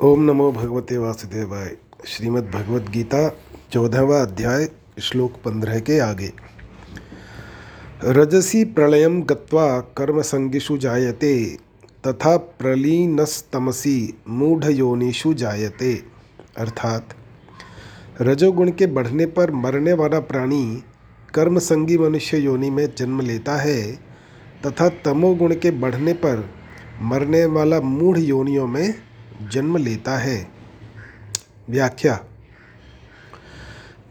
ओम नमो भगवते वासुदेवाय। श्रीमद् भगवद गीता, चौदहवा अध्याय, श्लोक पंद्रह के आगे। रजसी प्रलय गत्वा कर्मसंगिषु जायते, तथा प्रलीनस्तमसी मूढ़योनिषु जायते। अर्थात, रजोगुण के बढ़ने पर मरने वाला प्राणी कर्मसंगी मनुष्य योनि में जन्म लेता है, तथा तमोगुण के बढ़ने पर मरने वाला मूढ़ योनियों में जन्म लेता है। व्याख्या।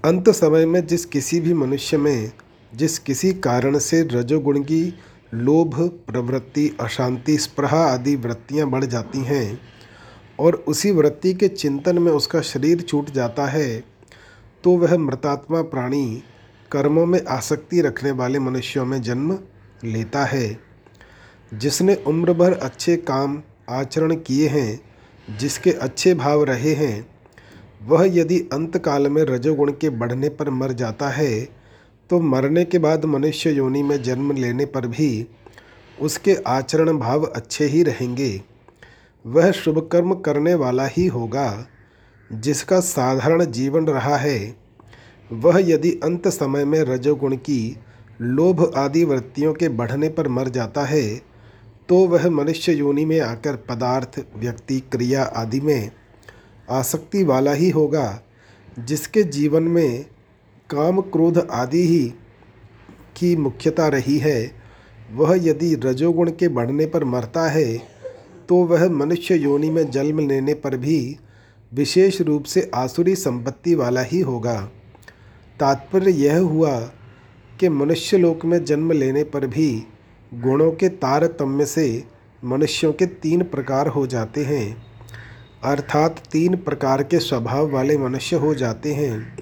अंत समय में जिस किसी भी मनुष्य में, जिस किसी कारण से रजोगुण की लोभ, प्रवृत्ति, अशांति, स्प्रहा आदि वृत्तियाँ बढ़ जाती हैं और उसी वृत्ति के चिंतन में उसका शरीर छूट जाता है तो वह मृतात्मा प्राणी कर्मों में आसक्ति रखने वाले मनुष्यों में जन्म लेता है। जिसने उम्र भर अच्छे काम, आचरण किए हैं जिसके अच्छे भाव रहे हैं, वह यदि अंतकाल में रजोगुण के बढ़ने पर मर जाता है तो मरने के बाद मनुष्य योनि में जन्म लेने पर भी उसके आचरण भाव अच्छे ही रहेंगे। वह शुभ कर्म करने वाला ही होगा, जिसका साधारण जीवन रहा है। वह यदि अंत समय में रजोगुण की लोभ आदि वृत्तियों के बढ़ने पर मर जाता है तो वह मनुष्य योनि में आकर पदार्थ, व्यक्ति, क्रिया आदि में आसक्ति वाला ही होगा, जिसके जीवन में काम क्रोध आदि ही की मुख्यता रही है। वह यदि रजोगुण के बढ़ने पर मरता है तो वह मनुष्य योनि में जन्म लेने पर भी विशेष रूप से आसुरी संपत्ति वाला ही होगा। तात्पर्य यह हुआ कि मनुष्य लोक में जन्म लेने पर भी गुणों के तारतम्य से मनुष्यों के तीन प्रकार हो जाते हैं। अर्थात तीन प्रकार के स्वभाव वाले मनुष्य हो जाते हैं।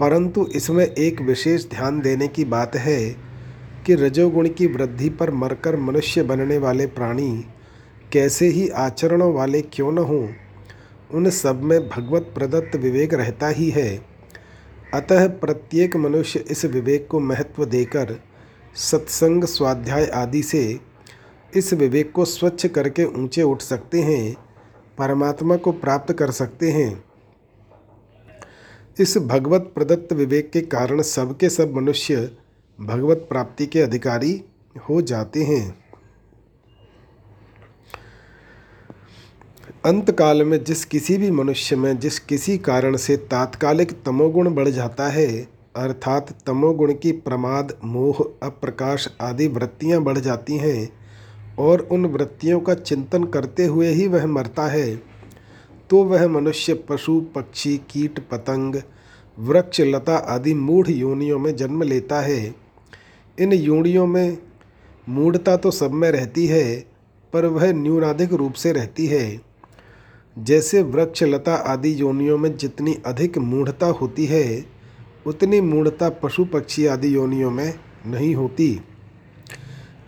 परंतु इसमें एक विशेष ध्यान देने की बात है कि रजोगुण की वृद्धि पर मरकर मनुष्य बनने वाले प्राणी कैसे ही आचरणों वाले क्यों न हों, उन सब में भगवत प्रदत्त विवेक रहता ही है। अतः प्रत्येक मनुष्य इस विवेक को महत्व देकर सत्संग, स्वाध्याय आदि से इस विवेक को स्वच्छ करके ऊँचे उठ सकते हैं, परमात्मा को प्राप्त कर सकते हैं। इस भगवत प्रदत्त विवेक के कारण सबके सब मनुष्य भगवत प्राप्ति के अधिकारी हो जाते हैं। अंत काल में जिस किसी भी मनुष्य में, जिस किसी कारण से तात्कालिक तमोगुण बढ़ जाता है अर्थात तमोगुण की प्रमाद, मोह, अप्रकाश आदि वृत्तियाँ बढ़ जाती हैं और उन वृत्तियों का चिंतन करते हुए ही वह मरता है। तो वह मनुष्य, पशु, पक्षी, कीट, पतंग, वृक्ष, लता आदि मूढ़ योनियों में जन्म लेता है। इन योनियों में मूढ़ता तो सब में रहती है, पर वह न्यूनाधिक रूप से रहती है। जैसे वृक्ष, लता आदि योनियों में जितनी अधिक मूढ़ता होती है उतनी मूढ़ता पशु पक्षी आदि योनियों में नहीं होती।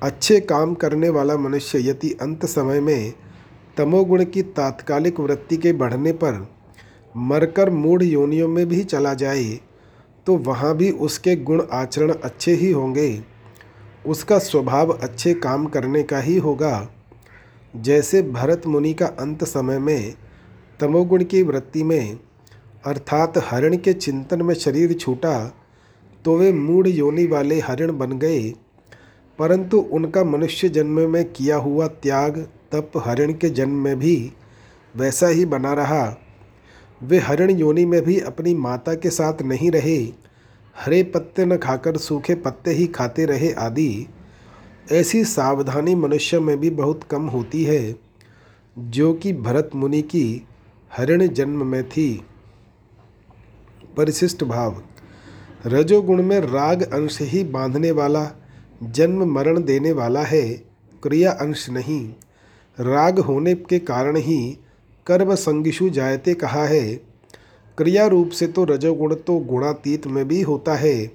अच्छे काम करने वाला मनुष्य यदि अंत समय में तमोगुण की तात्कालिक वृत्ति के बढ़ने पर मरकर मूढ़ योनियों में भी चला जाए तो वहाँ भी उसके गुण आचरण अच्छे ही होंगे। उसका स्वभाव अच्छे काम करने का ही होगा। जैसे भरत मुनि का अंत समय में तमोगुण की वृत्ति में अर्थात हरण के चिंतन में शरीर छूटा तो वे मूढ़ योनि वाले हरण बन गए। परंतु उनका मनुष्य जन्म में किया हुआ त्याग तप हरण के जन्म में भी वैसा ही बना रहा। वे हरण योनि में भी अपनी माता के साथ नहीं रहे, हरे पत्ते न खाकर सूखे पत्ते ही खाते रहे आदि। ऐसी सावधानी मनुष्य में भी बहुत कम होती है, जो कि भरत मुनि की हरण जन्म में थी। परिशिष्ट भाव। रजोगुण में राग अंश ही बांधने वाला, जन्म मरण देने वाला है, क्रिया अंश नहीं। राग होने के कारण ही कर्म संगिशु जायते कहा है। क्रिया रूप से तो रजोगुण तो गुणातीत में भी होता है।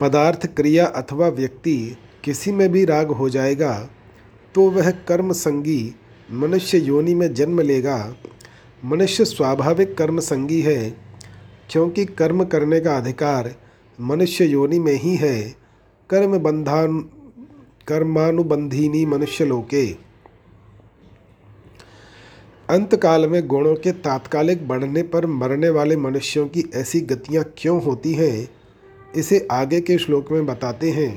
पदार्थ, क्रिया अथवा व्यक्ति किसी में भी राग हो जाएगा तो वह कर्म संगी मनुष्य योनि में जन्म लेगा। मनुष्य स्वाभाविक कर्म संगी है, क्योंकि कर्म करने का अधिकार मनुष्य योनि में ही है, कर्म बंधान, कर्मानुबंधिनी मनुष्य लोके। अंतकाल में गुणों के तात्कालिक बढ़ने पर मरने वाले मनुष्यों की ऐसी गतियाँ क्यों होती हैं, इसे आगे के श्लोक में बताते हैं।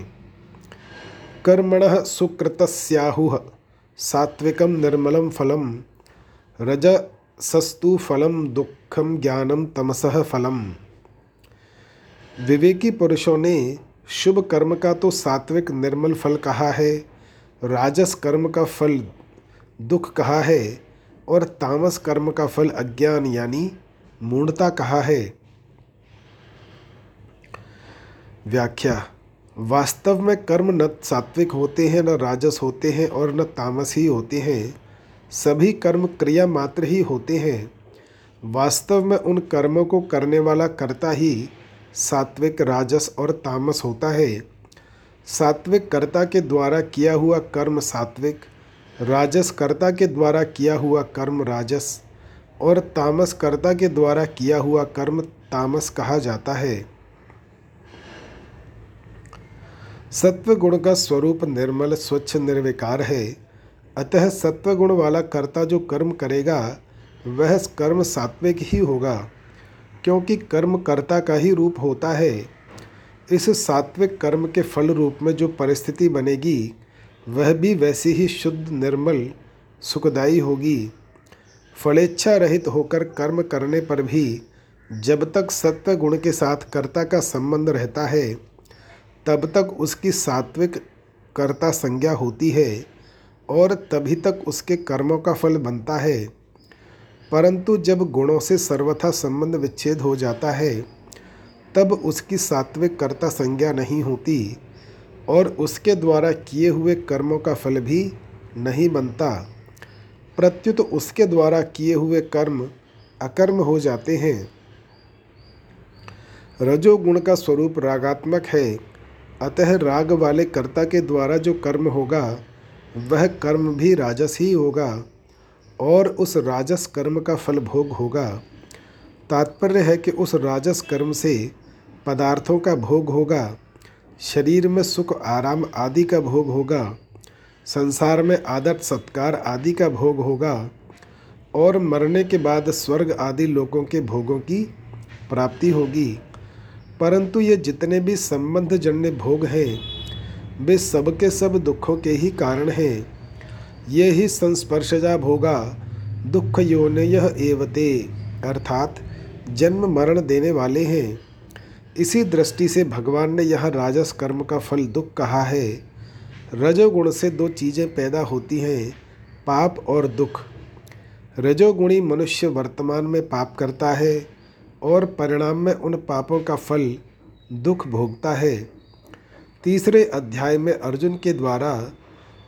कर्मण सुकृतस्याहु सात्विकम निर्मलम फलम, रज सस्तु फलम, दुखम ज्ञानम तमसह फलम। विवेकी पुरुषों ने शुभ कर्म का तो सात्विक निर्मल फल कहा है, राजस कर्म का फल दुख कहा है, और तामस कर्म का फल अज्ञान यानी मूढ़ता कहा है। व्याख्या, वास्तव में कर्म न सात्विक होते हैं, न राजस होते हैं, और न तामस ही होते हैं। सभी कर्म क्रिया मात्र ही होते हैं। वास्तव में उन कर्मों को करने वाला कर्ता ही सात्विक राजस और तामस होता है। सात्विक कर्ता के द्वारा किया हुआ कर्म सात्विक, राजस कर्ता के द्वारा किया हुआ कर्म राजस, और तामस कर्ता के द्वारा किया हुआ कर्म तामस कहा जाता है। सत्व गुण का स्वरूप निर्मल, स्वच्छ, निर्विकार है। अतः सत्वगुण वाला कर्ता जो कर्म करेगा, वह कर्म सात्विक ही होगा, क्योंकि कर्म कर्ता का ही रूप होता है। इस सात्विक कर्म के फल रूप में जो परिस्थिति बनेगी, वह भी वैसी ही शुद्ध, निर्मल, सुखदायी होगी। फलेच्छा रहित होकर कर्म करने पर भी जब तक सत्व गुण के साथ कर्ता का संबंध रहता है, तब तक उसकी सात्विक कर्ता संज्ञा होती है। और तभी तक उसके कर्मों का फल बनता है। परंतु जब गुणों से सर्वथा संबंध विच्छेद हो जाता है, तब उसकी सात्विक कर्ता संज्ञा नहीं होती और उसके द्वारा किए हुए कर्मों का फल भी नहीं बनता। प्रत्युत उसके द्वारा किए हुए कर्म अकर्म हो जाते हैं। रजोगुण का स्वरूप रागात्मक है। अतः राग वाले कर्ता के द्वारा जो कर्म होगा वह कर्म भी राजस ही होगा और उस राजस कर्म का फल भोग होगा। तात्पर्य है कि उस राजस कर्म से पदार्थों का भोग होगा, शरीर में सुख, आराम आदि का भोग होगा, संसार में आदर, सत्कार आदि का भोग होगा और मरने के बाद स्वर्ग आदि लोगों के भोगों की प्राप्ति होगी। परंतु ये जितने भी संबंध जन्य भोग हैं वे सब के सब दुखों के ही कारण हैं। ये ही संस्पर्शजा भोगा दुख यह एवते, अर्थात जन्म मरण देने वाले हैं। इसी दृष्टि से भगवान ने यह राजस कर्म का फल दुख कहा है। रजोगुण से दो चीज़ें पैदा होती हैं, पाप और दुख। रजोगुणी मनुष्य वर्तमान में पाप करता है और परिणाम में उन पापों का फल दुख भोगता है। तीसरे अध्याय में अर्जुन के द्वारा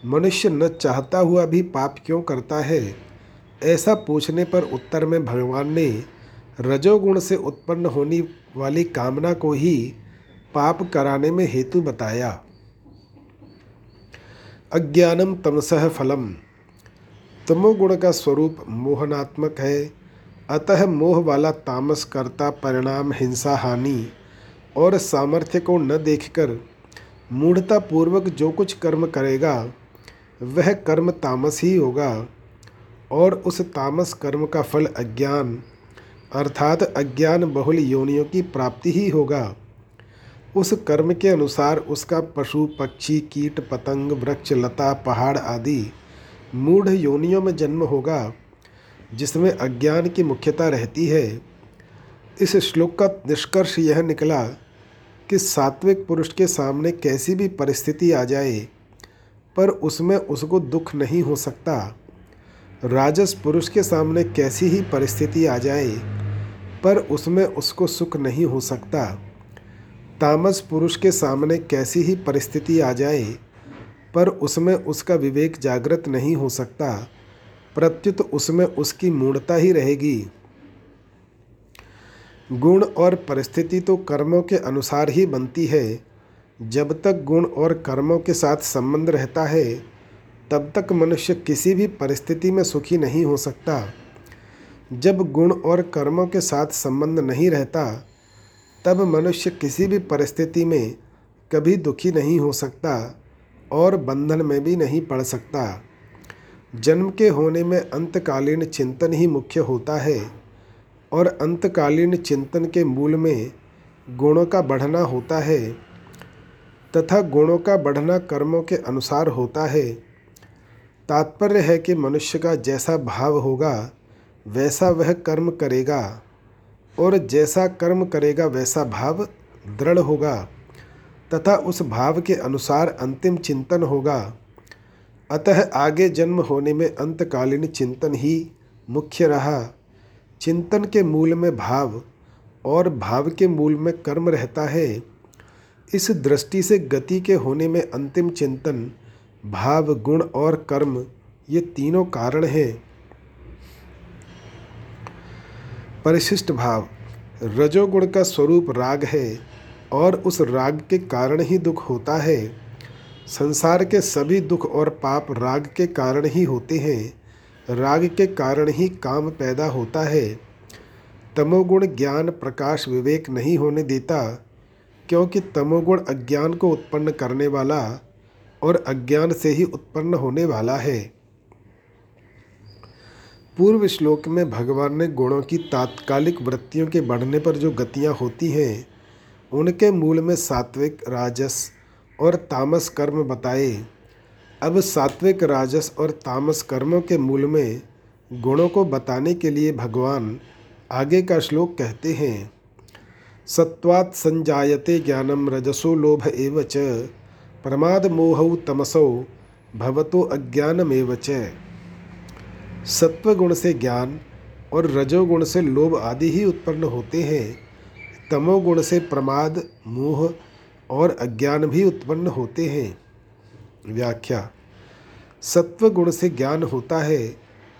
मनुष्य न चाहता हुआ भी पाप क्यों करता है? ऐसा पूछने पर उत्तर में भगवान ने रजोगुण से उत्पन्न होने वाली कामना को ही पाप कराने में हेतु बताया। अज्ञानम तमसह फलम। तमोगुण का स्वरूप मोहनात्मक है। अतः मोह वाला तामस करता परिणाम हिंसा हानि और सामर्थ्य को न देखकर मूढ़तापूर्वक जो कुछ कर्म करेगा, वह कर्म तामस ही होगा, और उस तामस कर्म का फल अज्ञान, अर्थात अज्ञान बहुल योनियों की प्राप्ति ही होगा। उस कर्म के अनुसार उसका पशु, पक्षी, कीट, पतंग, वृक्ष, लता, पहाड़ आदि मूढ़ योनियों में जन्म होगा, जिसमें अज्ञान की मुख्यता रहती है। इस श्लोक का निष्कर्ष यह निकला कि सात्विक पुरुष के सामने कैसी भी परिस्थिति आ जाए, पर उसमें उसको दुख नहीं हो सकता। राजस पुरुष के सामने कैसी ही परिस्थिति आ जाए, पर उसमें उसको सुख नहीं हो सकता। तामस पुरुष के सामने कैसी ही परिस्थिति आ जाए, पर उसमें उसका विवेक जागृत नहीं हो सकता। प्रत्युत उसमें उसकी मूढ़ता ही रहेगी। गुण और परिस्थिति तो कर्मों के अनुसार ही बनती है। जब तक गुण और कर्मों के साथ संबंध रहता है, तब तक मनुष्य किसी भी परिस्थिति में सुखी नहीं हो सकता। जब गुण और कर्मों के साथ संबंध नहीं रहता, तब मनुष्य किसी भी परिस्थिति में कभी दुखी नहीं हो सकता और बंधन में भी नहीं पड़ सकता। जन्म के होने में अंतकालीन चिंतन ही मुख्य होता है। और अंतकालीन चिंतन के मूल में गुणों का बढ़ना होता है तथा गुणों का बढ़ना कर्मों के अनुसार होता है। तात्पर्य है कि मनुष्य का जैसा भाव होगा, वैसा वह कर्म करेगा और जैसा कर्म करेगा, वैसा भाव दृढ़ होगा तथा उस भाव के अनुसार अंतिम चिंतन होगा। अतः आगे जन्म होने में अंतकालीन चिंतन ही मुख्य रहा। चिंतन के मूल में भाव और भाव के मूल में कर्म रहता है। इस दृष्टि से गति के होने में अंतिम चिंतन, भाव, गुण और कर्म, ये तीनों कारण हैं। परिशिष्ट भाव, रजोगुण का स्वरूप राग है और उस राग के कारण ही दुख होता है। संसार के सभी दुख और पाप राग के कारण ही होते हैं। राग के कारण ही काम पैदा होता है। तमोगुण ज्ञान प्रकाश विवेक नहीं होने देता, क्योंकि तमोगुण अज्ञान को उत्पन्न करने वाला और अज्ञान से ही उत्पन्न होने वाला है। पूर्व श्लोक में भगवान ने गुणों की तात्कालिक वृत्तियों के बढ़ने पर जो गतियाँ होती हैं, उनके मूल में सात्विक, राजस और तामस कर्म बताए। अब सात्विक, राजस और तामस कर्मों के मूल में गुणों को बताने के लिए भगवान आगे का श्लोक कहते हैं, सत्वात् संजायते ज्ञानम रजसो लोभ एव च, प्रमाद मोहौ तमसौ भवतो अज्ञानमेव च। सत्वगुण से ज्ञान और रजोगुण से लोभ आदि ही उत्पन्न होते हैं, तमोगुण से प्रमाद, मोह और अज्ञान भी उत्पन्न होते हैं। व्याख्या सत्व गुण से ज्ञान होता है,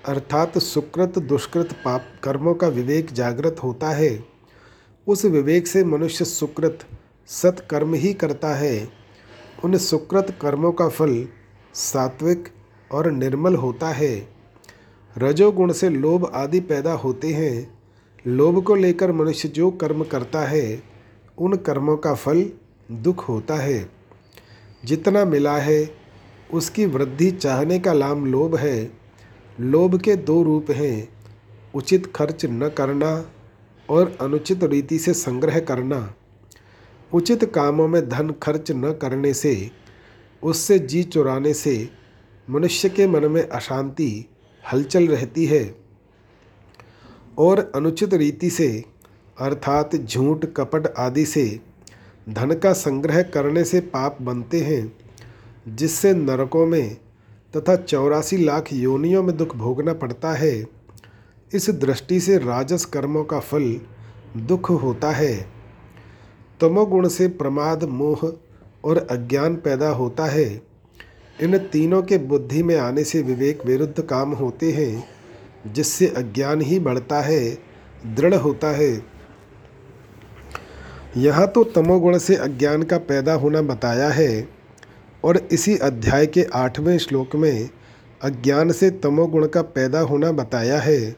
अर्थात सुकृत, दुष्कृत, पाप कर्मों का विवेक जागृत होता है। उस विवेक से मनुष्य सुकृत, सत्कर्म ही करता है। उन सुकृत कर्मों का फल सात्विक और निर्मल होता है। रजोगुण से लोभ आदि पैदा होते हैं। लोभ को लेकर मनुष्य जो कर्म करता है, उन कर्मों का फल दुख होता है। जितना मिला है उसकी वृद्धि चाहने का नाम लोभ है। लोभ के दो रूप हैं, उचित खर्च न करना और अनुचित रीति से संग्रह करना। उचित कामों में धन खर्च न करने से, उससे जी चुराने से मनुष्य के मन में अशांति, हलचल रहती है। और अनुचित रीति से, अर्थात झूठ, कपट आदि से, धन का संग्रह करने से पाप बनते हैं। जिससे नरकों में तथा चौरासी लाख योनियों में दुख भोगना पड़ता है, इस दृष्टि से राजस कर्मों का फल दुख होता है। तमोगुण से प्रमाद, मोह और अज्ञान पैदा होता है। इन तीनों के बुद्धि में आने से विवेक विरुद्ध काम होते हैं, जिससे अज्ञान ही बढ़ता है, दृढ़ होता है। यहाँ तो तमोगुण से अज्ञान का पैदा होना बताया है। और इसी अध्याय के आठवें श्लोक में अज्ञान से तमोगुण का पैदा होना बताया है।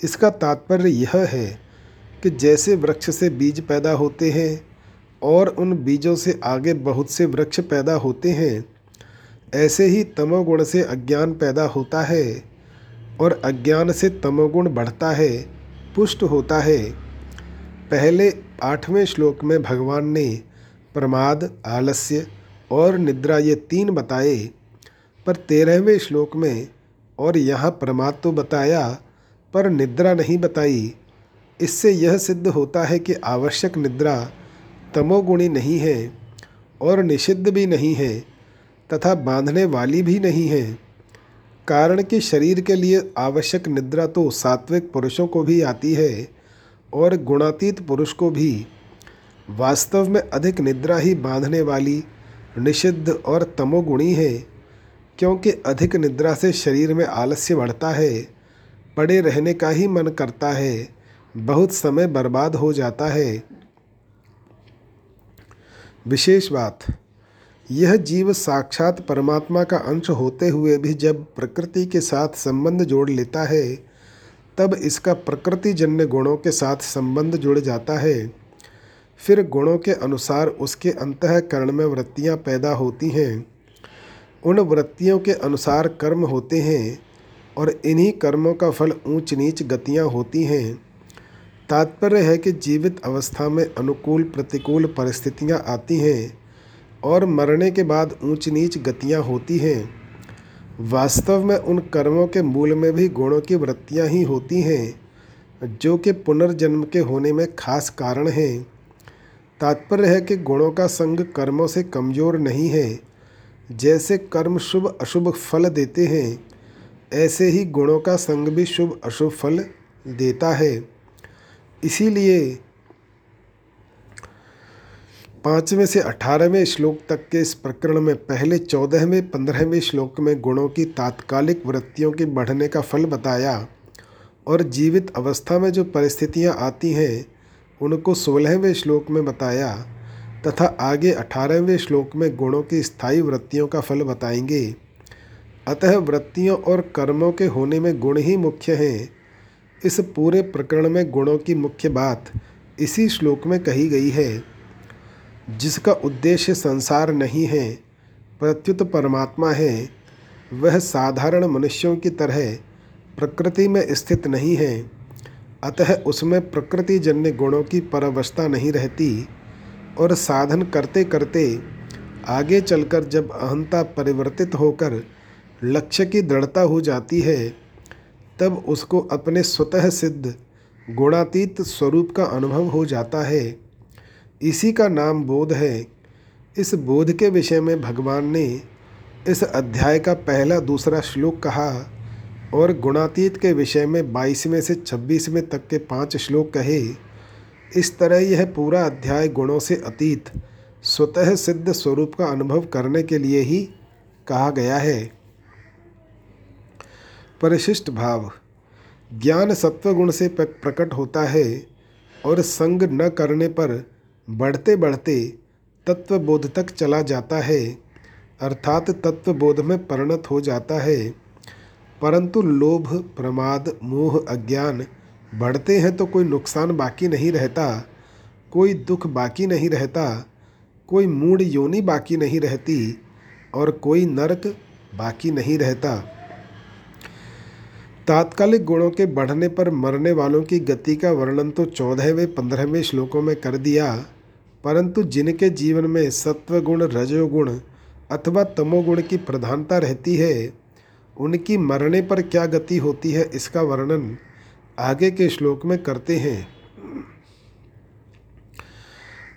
इसका तात्पर्य यह है कि जैसे वृक्ष से बीज पैदा होते हैं और उन बीजों से आगे बहुत से वृक्ष पैदा होते हैं, ऐसे ही तमोगुण से अज्ञान पैदा होता है और अज्ञान से तमोगुण बढ़ता है, पुष्ट होता है। पहले आठवें श्लोक में भगवान ने प्रमाद, आलस्य और निद्रा ये तीन बताए, पर तेरहवें श्लोक में और यहाँ प्रमाद तो बताया, पर निद्रा नहीं बताई। इससे यह सिद्ध होता है कि आवश्यक निद्रा तमोगुणी नहीं है और निषिद्ध भी नहीं है तथा बांधने वाली भी नहीं है। कारण कि शरीर के लिए आवश्यक निद्रा तो सात्विक पुरुषों को भी आती है और गुणातीत पुरुष को भी। वास्तव में अधिक निद्रा ही बांधने वाली निषिद्ध और तमोगुणी है, क्योंकि अधिक निद्रा से शरीर में आलस्य बढ़ता है, पड़े रहने का ही मन करता है, बहुत समय बर्बाद हो जाता है। विशेष बात, यह जीव साक्षात परमात्मा का अंश होते हुए भी जब प्रकृति के साथ संबंध जोड़ लेता है, तब इसका प्रकृति जन्य गुणों के साथ संबंध जुड़ जाता है। फिर गुणों के अनुसार उसके अंतकरण में वृत्तियाँ पैदा होती हैं। उन वृत्तियों के अनुसार कर्म होते हैं और इन्हीं कर्मों का फल ऊंच नीच गतियाँ होती हैं। तात्पर्य है कि जीवित अवस्था में अनुकूल प्रतिकूल परिस्थितियाँ आती हैं और मरने के बाद ऊंच नीच गतियाँ होती हैं। वास्तव में उन कर्मों के मूल में भी गुणों की वृत्तियाँ ही होती हैं, जो कि पुनर्जन्म के होने में खास कारण हैं। तात्पर्य है कि गुणों का संग कर्मों से कमज़ोर नहीं है। जैसे कर्म शुभ, अशुभ फल देते हैं, ऐसे ही गुणों का संग भी शुभ, अशुभ फल देता है। इसीलिए पाँचवें से अठारहवें श्लोक तक के इस प्रकरण में पहले चौदहवें, पंद्रहवें श्लोक में गुणों की तात्कालिक वृत्तियों के बढ़ने का फल बताया और जीवित अवस्था में जो परिस्थितियाँ आती हैं उनको सोलहवें श्लोक में बताया तथा आगे अठारहवें श्लोक में गुणों की स्थायी वृत्तियों का फल बताएँगे। अतः वृत्तियों और कर्मों के होने में गुण ही मुख्य हैं। इस पूरे प्रकरण में गुणों की मुख्य बात इसी श्लोक में कही गई है, जिसका उद्देश्य संसार नहीं है, प्रत्युत परमात्मा है। वह साधारण मनुष्यों की तरह प्रकृति में स्थित नहीं है। अतः उसमें प्रकृति जन्य गुणों की परावस्था नहीं रहती और साधन करते करते आगे चलकर जब अहंता परिवर्तित होकर लक्ष्य की दृढ़ता हो जाती है, तब उसको अपने स्वतः सिद्ध गुणातीत स्वरूप का अनुभव हो जाता है। इसी का नाम बोध है। इस बोध के विषय में भगवान ने इस अध्याय का पहला दूसरा श्लोक कहा और गुणातीत के विषय में बाईसवें से छब्बीसवें तक के पाँच श्लोक कहे, इस तरह यह पूरा अध्याय गुणों से अतीत, स्वतः सिद्ध स्वरूप का अनुभव करने के लिए ही कहा गया है। परिशिष्ट भाव, ज्ञान सत्वगुण से प्रकट होता है और संग न करने पर बढ़ते बढ़ते तत्वबोध तक चला जाता है, अर्थात तत्वबोध में परिणत हो जाता है। परंतु लोभ, प्रमाद, मोह, अज्ञान बढ़ते हैं तो कोई नुकसान बाकी नहीं रहता, कोई दुख बाकी नहीं रहता, कोई मूड योनि बाकी नहीं रहती और कोई नरक बाकी नहीं रहता। तात्कालिक गुणों के बढ़ने पर मरने वालों की गति का वर्णन तो चौदहवें, पंद्रहवें श्लोकों में कर दिया, परंतु जिनके जीवन में सत्वगुण, रजोगुण अथवा तमोगुण की प्रधानता रहती है उनकी मरने पर क्या गति होती है इसका वर्णन आगे के श्लोक में करते हैं।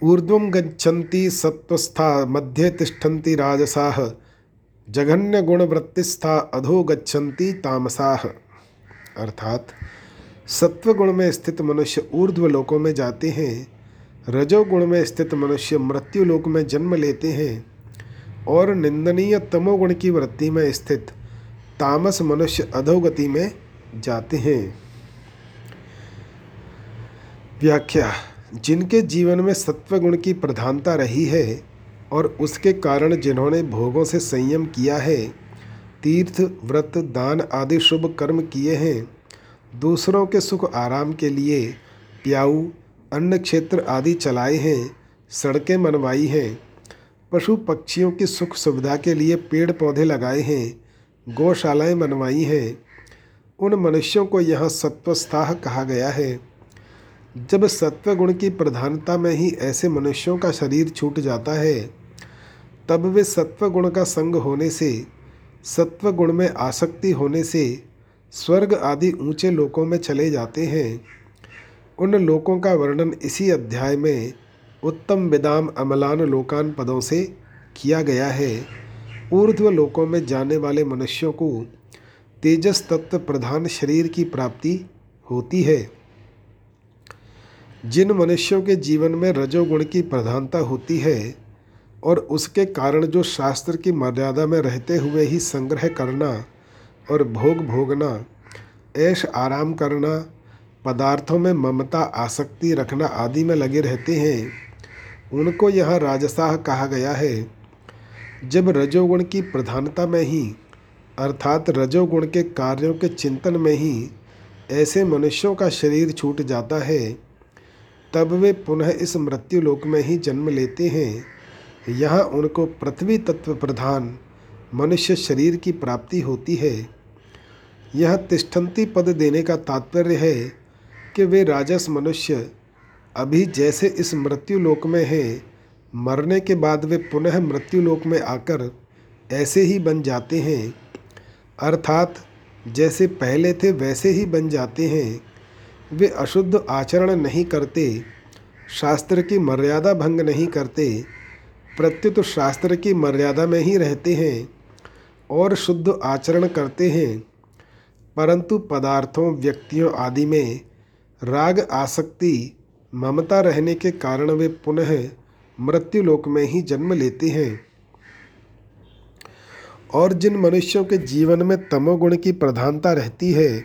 ऊर्ध्व गच्छन्ति सत्वस्था मध्य तिष्ठन्ति राजसाह जघन्य गुणवृत्तिस्था, अधो गच्छन्ति तामसाह अर्थात सत्वगुण में स्थित मनुष्य ऊर्ध्व लोकों में जाते हैं, रजोगुण में स्थित मनुष्य मृत्यु लोक में जन्म लेते हैं, और निंदनीय तमोगुण की वृत्ति में स्थित तामस मनुष्य अधोगति में जाते हैं। व्याख्या, जिनके जीवन में सत्वगुण की प्रधानता रही है और उसके कारण जिन्होंने भोगों से संयम किया है, तीर्थ, व्रत, दान आदि शुभ कर्म किए हैं, दूसरों के सुख आराम के लिए प्याऊ, अन्न क्षेत्र आदि चलाए हैं, सड़कें बनवाई हैं, पशु पक्षियों की सुख सुविधा के लिए पेड़ पौधे लगाए हैं गौशालाएँ बनवाई हैं। उन मनुष्यों को यहाँ सत्वस्थाह कहा गया है। जब सत्व गुण की प्रधानता में ही ऐसे मनुष्यों का शरीर छूट जाता है, तब वे सत्व गुण का संग होने से सत्व गुण में आसक्ति होने से स्वर्ग आदि ऊँचे लोकों में चले जाते हैं। उन लोकों का वर्णन इसी अध्याय में उत्तम विदाम अमलान लोकान पदों से किया गया है। ऊर्ध्व लोकों में जाने वाले मनुष्यों को तेजस तत्व प्रधान शरीर की प्राप्ति होती है। जिन मनुष्यों के जीवन में रजोगुण की प्रधानता होती है और उसके कारण जो शास्त्र की मर्यादा में रहते हुए ही संग्रह करना और भोग भोगना, ऐश आराम करना, पदार्थों में ममता, आसक्ति रखना आदि में लगे रहते हैं, उनको यह राजसाह कहा गया है। जब रजोगुण की प्रधानता में ही, अर्थात रजोगुण के कार्यों के चिंतन में ही, ऐसे मनुष्यों का शरीर छूट जाता है, तब वे पुनः इस मृत्यु लोक में ही जन्म लेते हैं। यह उनको पृथ्वी तत्व प्रधान, मनुष्य शरीर की प्राप्ति होती है। यह तिष्ठन्ति पद देने का तात्पर्य है कि वे राजस मनुष्य, अभी जैसे इस मृत्यु लोक में हैं मरने के बाद वे पुनः मृत्यु लोक में आकर ऐसे ही बन जाते हैं। अर्थात, जैसे पहले थे वैसे ही बन जाते हैं। वे अशुद्ध आचरण नहीं करते, शास्त्र की मर्यादा भंग नहीं करते, प्रत्युत शास्त्र की मर्यादा में ही रहते हैं और शुद्ध आचरण करते हैं। परंतु पदार्थों, व्यक्तियों आदि में राग, आसक्ति, ममता रहने के कारण वे पुनः मृत्यु लोक में ही जन्म लेते हैं। और जिन मनुष्यों के जीवन में तमोगुण की प्रधानता रहती है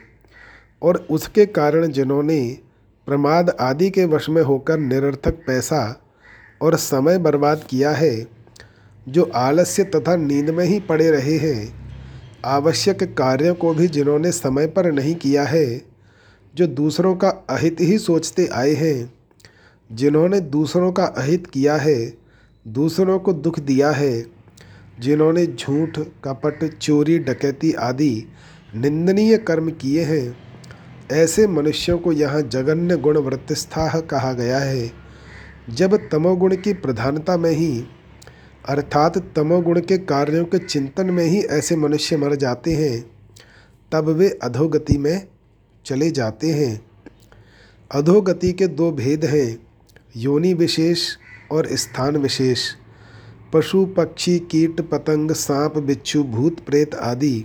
और उसके कारण जिन्होंने प्रमाद आदि के वश में होकर निरर्थक पैसा और समय बर्बाद किया है, जो आलस्य तथा नींद में ही पड़े रहे हैं, आवश्यक कार्यों को भी जिन्होंने समय पर नहीं किया है, जो दूसरों का अहित ही सोचते आए हैं। जिन्होंने दूसरों का अहित किया है, दूसरों को दुख दिया है, जिन्होंने झूठ, कपट, चोरी, डकैती आदि निंदनीय कर्म किए हैं, ऐसे मनुष्यों को यहाँ जगन्य गुण वृत्तिस्था कहा गया है। जब तमोगुण की प्रधानता में ही, अर्थात तमोगुण के कार्यों के चिंतन में ही ऐसे मनुष्य मर जाते हैं, तब वे अधोगति में चले जाते हैं। अधोगति के दो भेद हैं। योनि विशेष और स्थान विशेष, पशु, पक्षी, कीट, पतंग, सांप, बिच्छू, भूत, प्रेत आदि।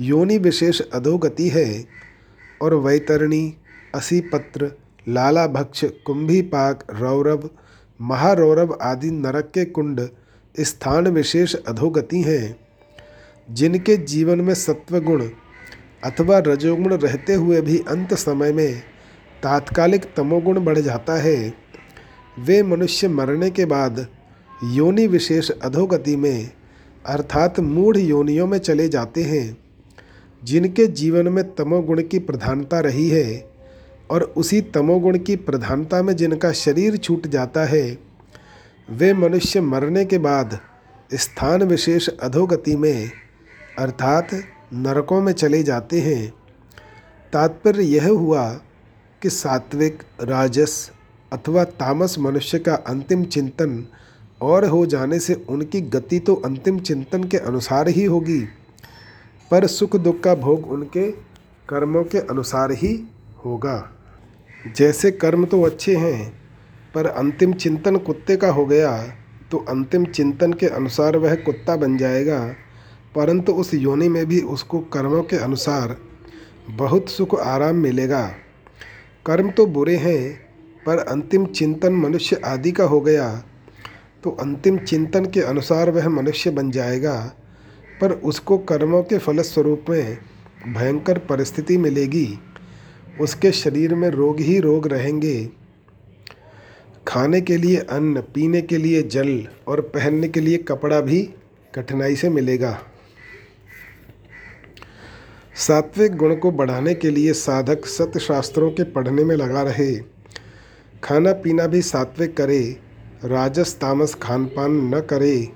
योनि विशेष अधोगति है और वैतरणी, असीपत्र लाला भक्ष कुंभी पाक रौरव, महारौरव आदि नरक के कुंड स्थान विशेष अधोगति हैं, जिनके जीवन में सत्वगुण अथवा रजोगुण रहते हुए भी अंत समय में तात्कालिक तमोगुण बढ़ जाता है। वे मनुष्य मरने के बाद योनि विशेष अधोगति में, अर्थात मूढ़ योनियों में चले जाते हैं, जिनके जीवन में तमोगुण की प्रधानता रही है और उसी तमोगुण की प्रधानता में जिनका शरीर छूट जाता है, वे मनुष्य मरने के बाद स्थान विशेष अधोगति में, अर्थात नरकों में चले जाते हैं। तात्पर्य यह हुआ कि सात्विक, राजस अथवा तामस मनुष्य का अंतिम चिंतन और हो जाने से उनकी गति तो अंतिम चिंतन के अनुसार ही होगी। पर सुख दुख का भोग उनके कर्मों के अनुसार ही होगा। जैसे कर्म तो अच्छे हैं, पर अंतिम चिंतन कुत्ते का हो गया तो अंतिम चिंतन के अनुसार वह कुत्ता बन जाएगा। परंतु उस योनि में भी उसको कर्मों के अनुसार बहुत सुख आराम मिलेगा। कर्म तो बुरे हैं पर अंतिम चिंतन मनुष्य आदि का हो गया तो अंतिम चिंतन के अनुसार वह मनुष्य बन जाएगा, पर उसको कर्मों के फलस्वरूप में भयंकर परिस्थिति मिलेगी। उसके शरीर में रोग ही रोग रहेंगे। खाने के लिए अन्न, पीने के लिए जल और पहनने के लिए कपड़ा भी कठिनाई से मिलेगा। सात्विक गुण को बढ़ाने के लिए साधक सत्य शास्त्रों के पढ़ने में लगा रहे। खाना पीना भी सात्विक करे, राजस तामस खान पान न करे,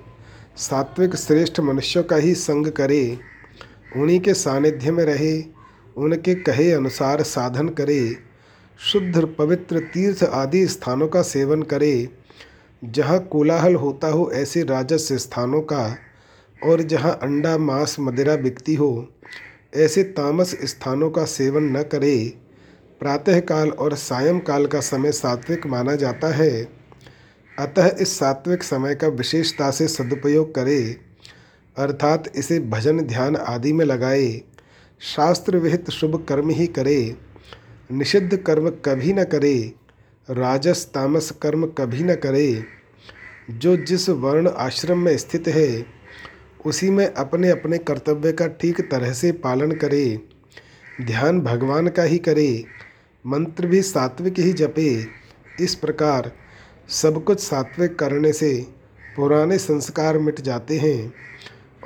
सात्विक श्रेष्ठ मनुष्यों का ही संग करे, उन्हीं के सानिध्य में रहे, उनके कहे अनुसार साधन करे, शुद्ध पवित्र तीर्थ आदि स्थानों का सेवन करे, जहाँ कोलाहल होता हो ऐसे राजस स्थानों का, और जहाँ अंडा, मांस, मदिरा बिकती हो, ऐसे तामस स्थानों का सेवन न करे प्रातःकाल और सायंकाल का समय सात्विक माना जाता है। अतः इस सात्विक समय का विशेषता से सदुपयोग करे, अर्थात इसे भजन, ध्यान आदि में लगाए शास्त्र विहित शुभ कर्म ही करे, निषिद्ध कर्म कभी न करे, राजस तामस कर्म कभी न करे। जो जिस वर्ण आश्रम में स्थित है, उसी में अपने अपने कर्तव्य का ठीक तरह से पालन करे, ध्यान भगवान का ही करे मंत्र भी सात्विक ही जपे। इस प्रकार सब कुछ सात्विक करने से पुराने संस्कार मिट जाते हैं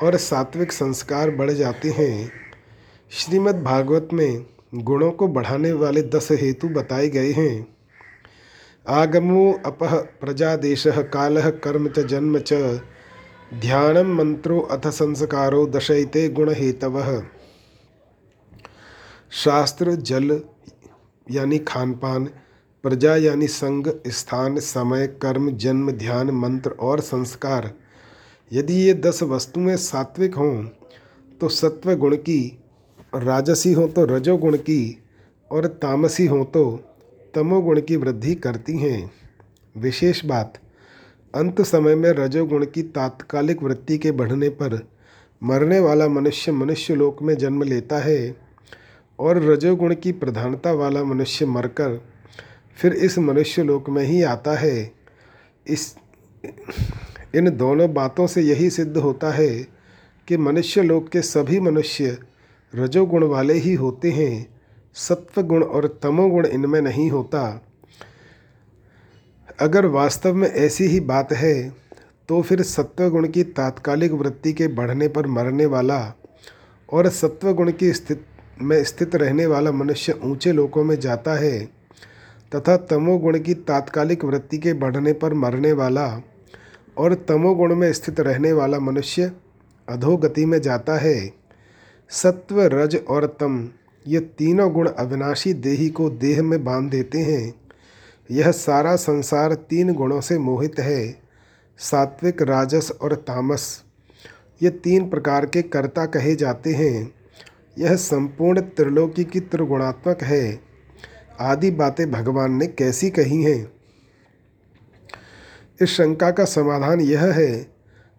और सात्विक संस्कार बढ़ जाते हैं। श्रीमद् भागवत में गुणों को बढ़ाने वाले दस हेतु बताए गए हैं। आगमो अपह प्रजादेश काल कर्म च जन्म च। ध्यान मंत्रो अथ संस्कारो दशयते गुण हेतव शास्त्र जल यानी खान पान प्रजा यानी संग, स्थान, समय, कर्म, जन्म, ध्यान, मंत्र और संस्कार। यदि ये दस वस्तुएँ सात्विक हों तो सत्व गुण की, राजसी हों तो रजोगुण की और तामसी हों तो तमोगुण की वृद्धि करती हैं। विशेष बात, अंत समय में रजोगुण की तात्कालिक वृत्ति के बढ़ने पर मरने वाला मनुष्य मनुष्य लोक में जन्म लेता है। और रजोगुण की प्रधानता वाला मनुष्य मरकर फिर इस मनुष्य लोक में ही आता है। इस, इन दोनों बातों से यही सिद्ध होता है कि मनुष्य लोक के सभी मनुष्य रजोगुण वाले ही होते हैं। सत्व गुण और तमोगुण इनमें नहीं होता। अगर वास्तव में ऐसी ही बात है तो फिर सत्वगुण की तात्कालिक वृत्ति के बढ़ने पर मरने वाला और सत्वगुण की स्थित में स्थित रहने वाला मनुष्य ऊँचे लोकों में जाता है तथा तमोगुण की तात्कालिक वृत्ति के बढ़ने पर मरने वाला और तमोगुण में स्थित रहने वाला मनुष्य अधोगति में जाता है। सत्व, रज और तम, ये तीनों गुण अविनाशी देही को देह में बाँध देते हैं। यह सारा संसार तीन गुणों से मोहित है, सात्विक, राजस और तामस। ये तीन प्रकार के कर्ता कहे जाते हैं। यह संपूर्ण त्रिलोकी की त्रिगुणात्मक है। आदि बातें भगवान ने कैसी कही हैं? इस शंका का समाधान यह है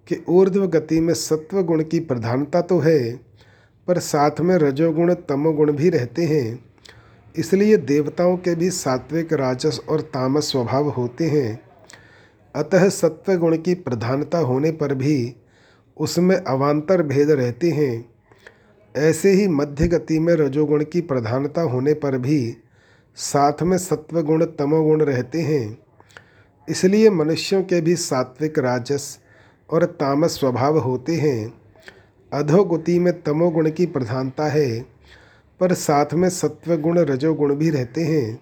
कि ऊर्ध्व गति में सत्व गुण की प्रधानता तो है, पर साथ में रजोगुण, तमोगुण भी रहते हैं। इसलिए देवताओं के भी सात्विक, राजस और तामस स्वभाव होते हैं। अतः सत्व गुण की प्रधानता होने पर भी उसमें अवान्तर भेद रहते हैं। ऐसे ही मध्य गति में रजोगुण की प्रधानता होने पर भी साथ में सत्वगुण तमोगुण रहते हैं। इसलिए मनुष्यों के भी सात्विक राजस और तामस स्वभाव होते हैं। अधोगति में तमोगुण की प्रधानता है, पर साथ में सत्वगुण रजोगुण भी रहते हैं।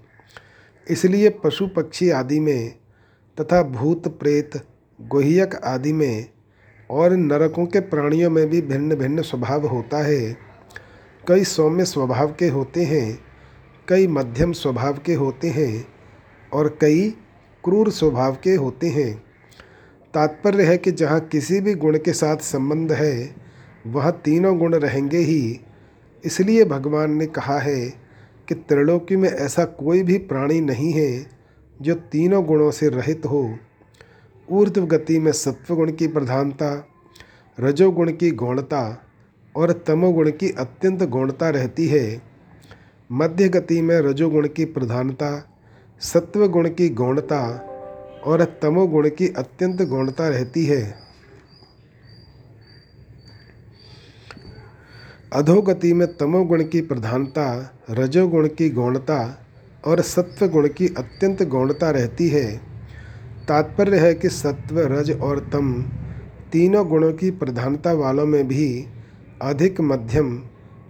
इसलिए पशु पक्षी आदि में तथा भूत, प्रेत, गोहियक आदि में और नरकों के प्राणियों में भी भिन्न भिन्न स्वभाव होता है। कई सौम्य स्वभाव के होते हैं, कई मध्यम स्वभाव के होते हैं और कई क्रूर स्वभाव के होते हैं। तात्पर्य है कि जहाँ किसी भी गुण के साथ संबंध है, वह तीनों गुण रहेंगे ही। इसलिए भगवान ने कहा है कि त्रिलोकी में ऐसा कोई भी प्राणी नहीं है जो तीनों गुणों से रहित हो। ऊर्ध्व गति में सत्वगुण की प्रधानता, रजोगुण की गौणता और तमोगुण की अत्यंत गौणता रहती है। मध्य गति में रजोगुण की प्रधानता सत्व गुण की गौणता और तमोगुण की अत्यंत गौणता रहती है। अधोगति में तमोगुण की प्रधानता, रजोगुण की गौणता और सत्व गुण की अत्यंत गौणता रहती है। तात्पर्य है कि सत्व, रज और तम तीनों गुणों की प्रधानता वालों में भी अधिक मध्यम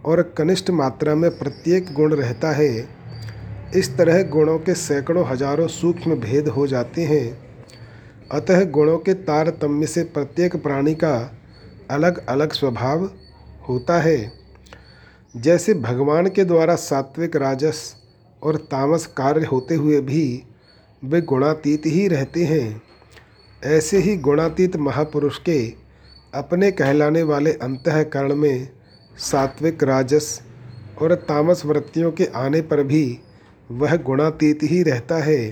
और कनिष्ठ मात्रा में प्रत्येक गुण रहता है। इस तरह गुणों के सैकड़ों हज़ारों सूक्ष्म भेद हो जाते हैं। अतः गुणों के तारतम्य से प्रत्येक प्राणी का अलग अलग स्वभाव होता है। जैसे भगवान के द्वारा सात्विक राजस और तामस कार्य होते हुए भी वे गुणातीत ही रहते हैं। ऐसे ही गुणातीत महापुरुष के अपने कहलाने वाले अंतकरण में सात्विक राजस और तामस वृत्तियों के आने पर भी वह गुणातीत ही रहता है।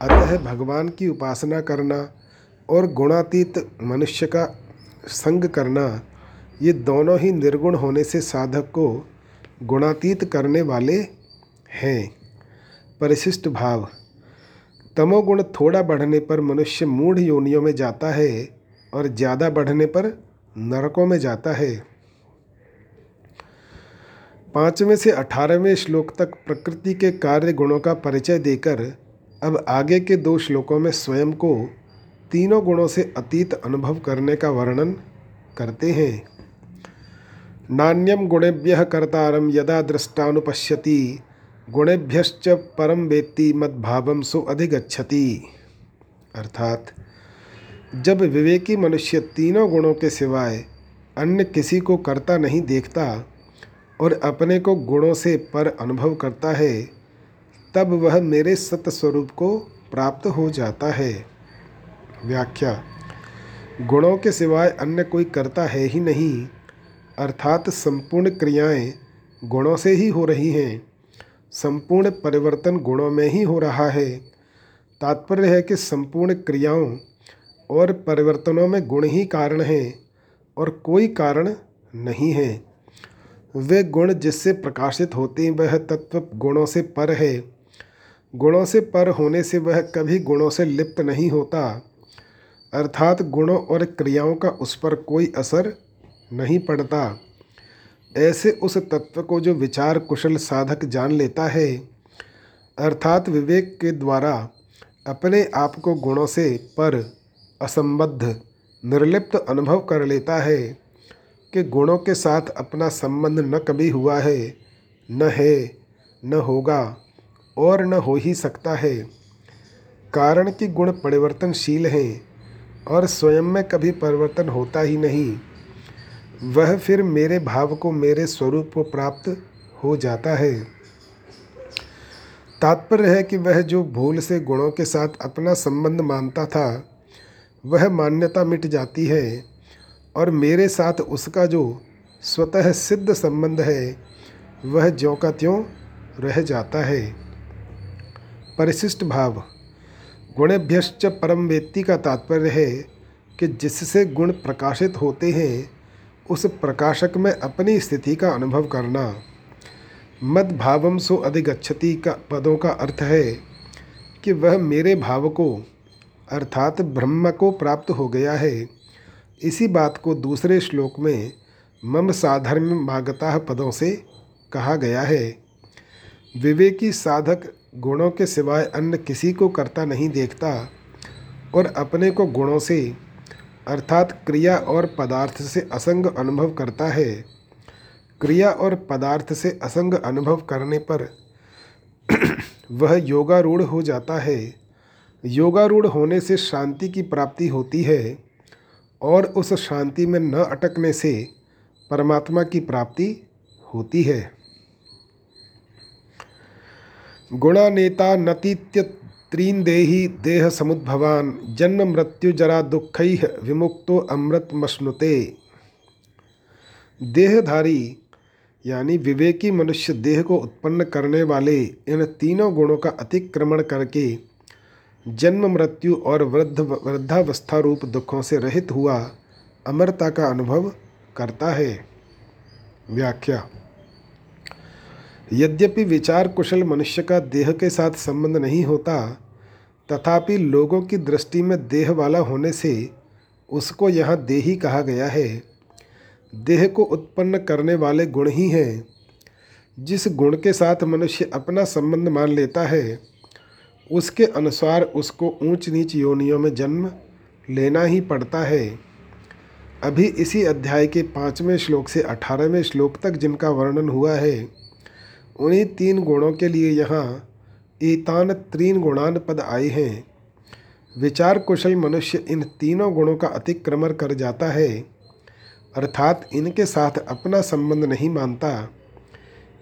अतः भगवान की उपासना करना और गुणातीत मनुष्य का संग करना, ये दोनों ही निर्गुण होने से साधक को गुणातीत करने वाले हैं। परिशिष्ट भाव, तमोगुण थोड़ा बढ़ने पर मनुष्य मूढ़ योनियों में जाता है। और ज़्यादा बढ़ने पर नरकों में जाता है। पाँचवें से अठारहवें श्लोक तक प्रकृति के कार्य गुणों का परिचय देकर अब आगे के दो श्लोकों में स्वयं को तीनों गुणों से अतीत अनुभव करने का वर्णन करते हैं। नान्यम गुणेभ्य कर्तारम यदा दृष्टानुपश्यति, गुणेभ्यश्च परम वेत्ति मद्भावम सो अधिगछति अर्थात जब विवेकी मनुष्य तीनों गुणों के सिवाय अन्य किसी को करता नहीं देखता और अपने को गुणों से पर अनुभव करता है, तब वह मेरे सत्य स्वरूप को प्राप्त हो जाता है। व्याख्या, गुणों के सिवाय अन्य कोई करता है ही नहीं, अर्थात संपूर्ण क्रियाएँ गुणों से ही हो रही हैं, संपूर्ण परिवर्तन गुणों में ही हो रहा है। तात्पर्य है कि संपूर्ण क्रियाओं और परिवर्तनों में गुण ही कारण हैं और कोई कारण नहीं है। वे गुण जिससे प्रकाशित होते हैं, वह तत्व गुणों से पर है। गुणों से पर होने से वह कभी गुणों से लिप्त नहीं होता। अर्थात गुणों और क्रियाओं का उस पर कोई असर नहीं पड़ता। ऐसे उस तत्व को जो विचार कुशल साधक जान लेता है। अर्थात विवेक के द्वारा अपने आप को गुणों से पर असंबद्ध, निर्लिप्त अनुभव कर लेता है कि गुणों के साथ अपना संबंध न कभी हुआ है, न है, न होगा और न हो ही सकता है। कारण कि गुण परिवर्तनशील हैं और स्वयं में कभी परिवर्तन होता ही नहीं, वह फिर मेरे भाव को मेरे स्वरूप को प्राप्त हो जाता है। तात्पर्य है कि वह जो भूल से गुणों के साथ अपना संबंध मानता था वह मान्यता मिट जाती है और मेरे साथ उसका जो स्वतः सिद्ध संबंध है, वह ज्यों का त्यों रह जाता है। परिशिष्ट भाव, गुणेभ्यश्च परम व्यक्ति का तात्पर्य है कि जिससे गुण प्रकाशित होते हैं, उस प्रकाशक में अपनी स्थिति का अनुभव करना। मद भावम सो अधिगछति का पदों का अर्थ है कि वह मेरे भाव को अर्थात ब्रह्म को प्राप्त हो गया है। इसी बात को दूसरे श्लोक में मम साधर्म मागता पदों से कहा गया है। विवेकी साधक गुणों के सिवाय अन्य किसी को करता नहीं देखता और अपने को गुणों से, अर्थात क्रिया और पदार्थ से असंग अनुभव करता है। क्रिया और पदार्थ से असंग अनुभव करने पर वह योगारूढ़ हो जाता है। योगारूढ़ होने से शांति की प्राप्ति होती है और उस शांति में न अटकने से परमात्मा की प्राप्ति होती है। गुणानेता नतीत्य त्रीन देही देह समुद्भवान, जन्म मृत्यु जरा दुख विमुक्तो अमृत मश्नुते। देहधारी यानी विवेकी मनुष्य देह को उत्पन्न करने वाले इन तीनों गुणों का अतिक्रमण करके जन्म, मृत्यु और वृद्ध वृद्धावस्था रूप दुखों से रहित हुआ अमरता का अनुभव करता है। व्याख्या। यद्यपि विचार कुशल मनुष्य का देह के साथ संबंध नहीं होता, तथापि लोगों की दृष्टि में देह वाला होने से उसको यहाँ देही कहा गया है। देह को उत्पन्न करने वाले गुण ही हैं, जिस गुण के साथ मनुष्य अपना संबंध मान लेता है। उसके अनुसार उसको ऊंच नीच योनियों में जन्म लेना ही पड़ता है। अभी इसी अध्याय के पाँचवें श्लोक से अठारहवें श्लोक तक जिनका वर्णन हुआ है, उन्हीं तीन गुणों के लिए यहाँ ईतान तीन गुणान पद आए हैं। विचार कुशल मनुष्य इन तीनों गुणों का अतिक्रमण कर जाता है, अर्थात इनके साथ अपना संबंध नहीं मानता।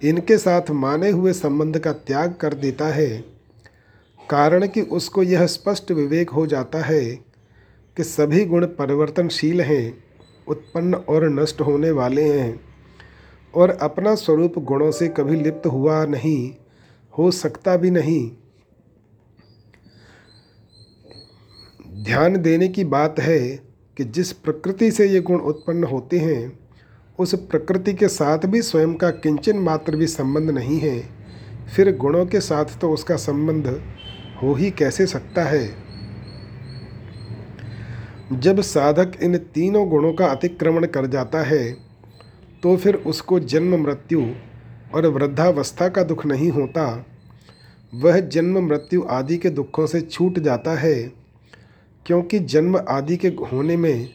इनके साथ माने हुए संबंध का त्याग कर देता है। कारण कि उसको यह स्पष्ट विवेक हो जाता है कि सभी गुण परिवर्तनशील हैं, उत्पन्न और नष्ट होने वाले हैं, और अपना स्वरूप गुणों से कभी लिप्त हुआ नहीं, हो सकता भी नहीं। ध्यान देने की बात है कि जिस प्रकृति से ये गुण उत्पन्न होते हैं, उस प्रकृति के साथ भी स्वयं का किंचन मात्र भी संबंध नहीं है। फिर गुणों के साथ तो उसका संबंध हो ही कैसे सकता है? जब साधक इन तीनों गुणों का अतिक्रमण कर जाता है तो फिर उसको जन्म मृत्यु और वृद्धावस्था का दुख नहीं होता। वह जन्म मृत्यु आदि के दुखों से छूट जाता है, क्योंकि जन्म आदि के होने में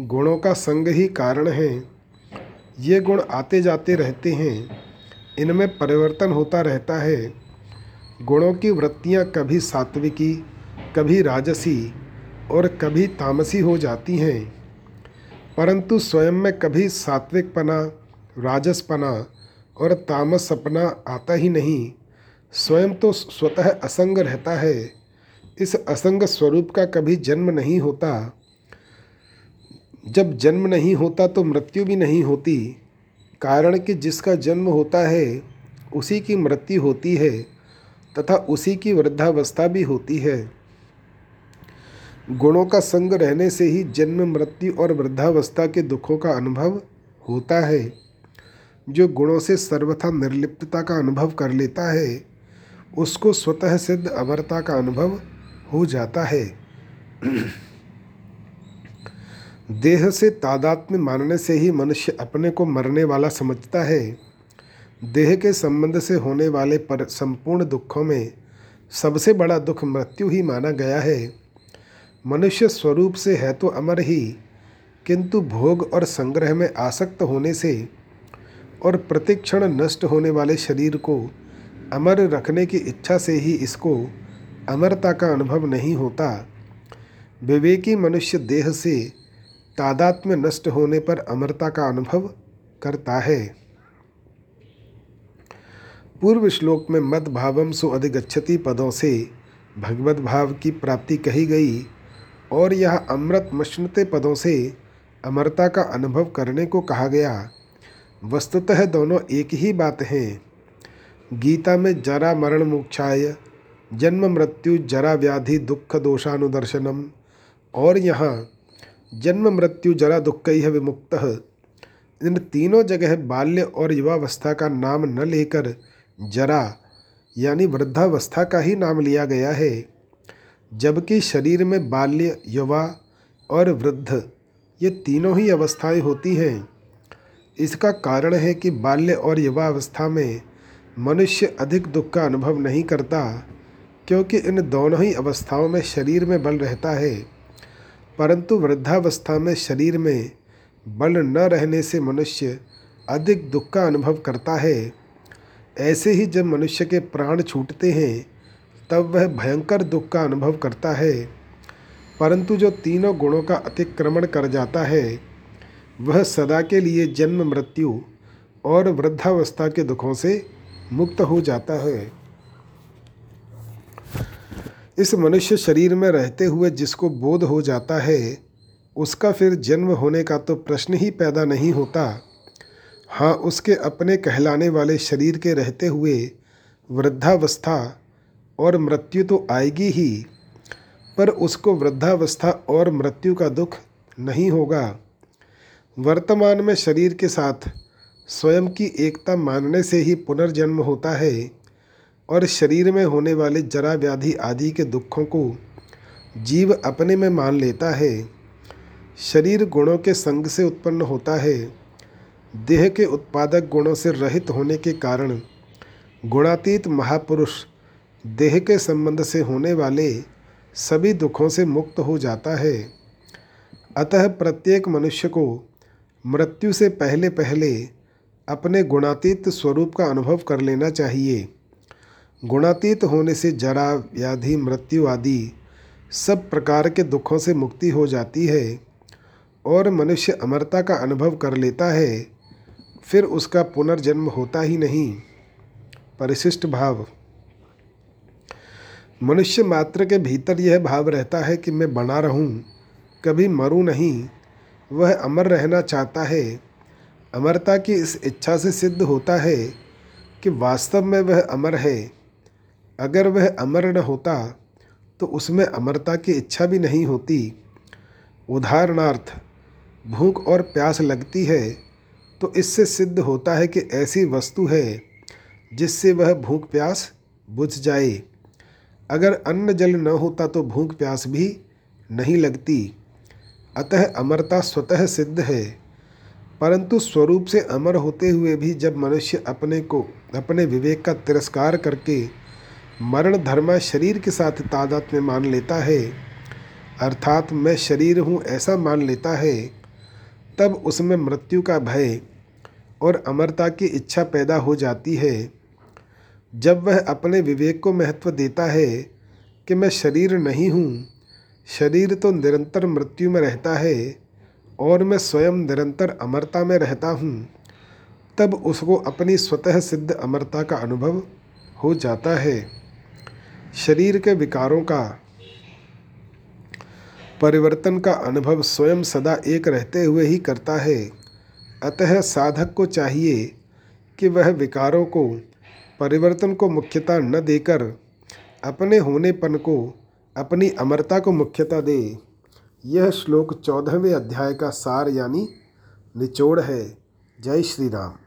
गुणों का संग ही कारण है। ये गुण आते जाते रहते हैं, इनमें परिवर्तन होता रहता है। गुणों की वृत्तियाँ कभी सात्विकी, कभी राजसी और कभी तामसी हो जाती हैं। परंतु स्वयं में कभी सात्विकपना, राजसपना और तामस तामसपना आता ही नहीं। स्वयं तो स्वतः असंग रहता है। इस असंग स्वरूप का कभी जन्म नहीं होता। जब जन्म नहीं होता तो मृत्यु भी नहीं होती। कारण कि जिसका जन्म होता है, उसी की मृत्यु होती है। तथा उसी की वृद्धावस्था भी होती है। गुणों का संग रहने से ही जन्म, मृत्यु और वृद्धावस्था के दुखों का अनुभव होता है। जो गुणों से सर्वथा निर्लिप्तता का अनुभव कर लेता है, उसको स्वतः सिद्ध अमरता का अनुभव हो जाता है। देह से तादात्म्य मानने से ही मनुष्य अपने को मरने वाला समझता है। देह के संबंध से होने वाले पर संपूर्ण दुखों में सबसे बड़ा दुख मृत्यु ही माना गया है। मनुष्य स्वरूप से है तो अमर ही, किंतु भोग और संग्रह में आसक्त होने से और प्रतिक्षण नष्ट होने वाले शरीर को अमर रखने की इच्छा से ही इसको अमरता का अनुभव नहीं होता। विवेकी मनुष्य देह से तादात्म्य नष्ट होने पर अमरता का अनुभव करता है। पूर्व श्लोक में मद भावम सो अधिगछति पदों से भगवत भाव की प्राप्ति कही गई, और यह अमृत मश्नते पदों से अमरता का अनुभव करने को कहा गया। वस्तुतः दोनों एक ही बात हैं। गीता में जरा मरण मोक्षाय, जन्म मृत्यु जरा व्याधि दुख दोषानुदर्शनम, और यहाँ जन्म मृत्यु जरा दुख ही विमुक्त। इन तीनों जगह बाल्य और युवावस्था का नाम न लेकर जरा, यानी वृद्धावस्था का ही नाम लिया गया है। जबकि शरीर में बाल्य, युवा और वृद्ध, ये तीनों ही अवस्थाएँ होती हैं। इसका कारण है कि बाल्य और युवा अवस्था में मनुष्य अधिक दुख का अनुभव नहीं करता, क्योंकि इन दोनों ही अवस्थाओं में शरीर में बल रहता है। परंतु वृद्धावस्था में शरीर में बल न रहने से मनुष्य अधिक दुख का अनुभव करता है। ऐसे ही जब मनुष्य के प्राण छूटते हैं, तब वह भयंकर दुख का अनुभव करता है। परंतु जो तीनों गुणों का अतिक्रमण कर जाता है, वह सदा के लिए जन्म, मृत्यु और वृद्धावस्था के दुखों से मुक्त हो जाता है। इस मनुष्य शरीर में रहते हुए जिसको बोध हो जाता है, उसका फिर जन्म होने का तो प्रश्न ही पैदा नहीं होता। हाँ उसके अपने कहलाने वाले शरीर के रहते हुए वृद्धावस्था और मृत्यु तो आएगी ही, पर उसको वृद्धावस्था और मृत्यु का दुख नहीं होगा। वर्तमान में शरीर के साथ स्वयं की एकता मानने से ही पुनर्जन्म होता है और शरीर में होने वाले जरा व्याधि आदि के दुखों को जीव अपने में मान लेता है। शरीर गुणों के संग से उत्पन्न होता है। देह के उत्पादक गुणों से रहित होने के कारण गुणातीत महापुरुष देह के संबंध से होने वाले सभी दुखों से मुक्त हो जाता है। अतः प्रत्येक मनुष्य को मृत्यु से पहले पहले अपने गुणातीत स्वरूप का अनुभव कर लेना चाहिए। गुणातीत होने से जरा, व्याधि, मृत्यु आदि सब प्रकार के दुखों से मुक्ति हो जाती है और मनुष्य अमरता का अनुभव कर लेता है। फिर उसका पुनर्जन्म होता ही नहीं। परिशिष्ट भाव। मनुष्य मात्र के भीतर यह भाव रहता है कि मैं बना रहूँ, कभी मरूं नहीं। वह अमर रहना चाहता है। अमरता की इस इच्छा से सिद्ध होता है कि वास्तव में वह अमर है। अगर वह अमर न होता तो उसमें अमरता की इच्छा भी नहीं होती। उदाहरणार्थ भूख और प्यास लगती है तो इससे सिद्ध होता है कि ऐसी वस्तु है जिससे वह भूख प्यास बुझ जाए। अगर अन्न जल न होता तो भूख प्यास भी नहीं लगती। अतः अमरता स्वतः सिद्ध है। परंतु स्वरूप से अमर होते हुए भी जब मनुष्य अपने को, अपने विवेक का तिरस्कार करके मरण धर्म शरीर के साथ तादात में मान लेता है, अर्थात मैं शरीर हूँ ऐसा मान लेता है, तब उसमें मृत्यु का भय और अमरता की इच्छा पैदा हो जाती है। जब वह अपने विवेक को महत्व देता है कि मैं शरीर नहीं हूँ, शरीर तो निरंतर मृत्यु में रहता है और मैं स्वयं निरंतर अमरता में रहता हूँ, तब उसको अपनी स्वतः सिद्ध अमरता का अनुभव हो जाता है। शरीर के विकारों का परिवर्तन का अनुभव स्वयं सदा एक रहते हुए ही करता है। अतः साधक को चाहिए कि वह विकारों को, परिवर्तन को मुख्यता न देकर अपने होनेपन को, अपनी अमरता को मुख्यता दे। यह श्लोक चौदहवें अध्याय का सार यानी निचोड़ है। जय श्री राम।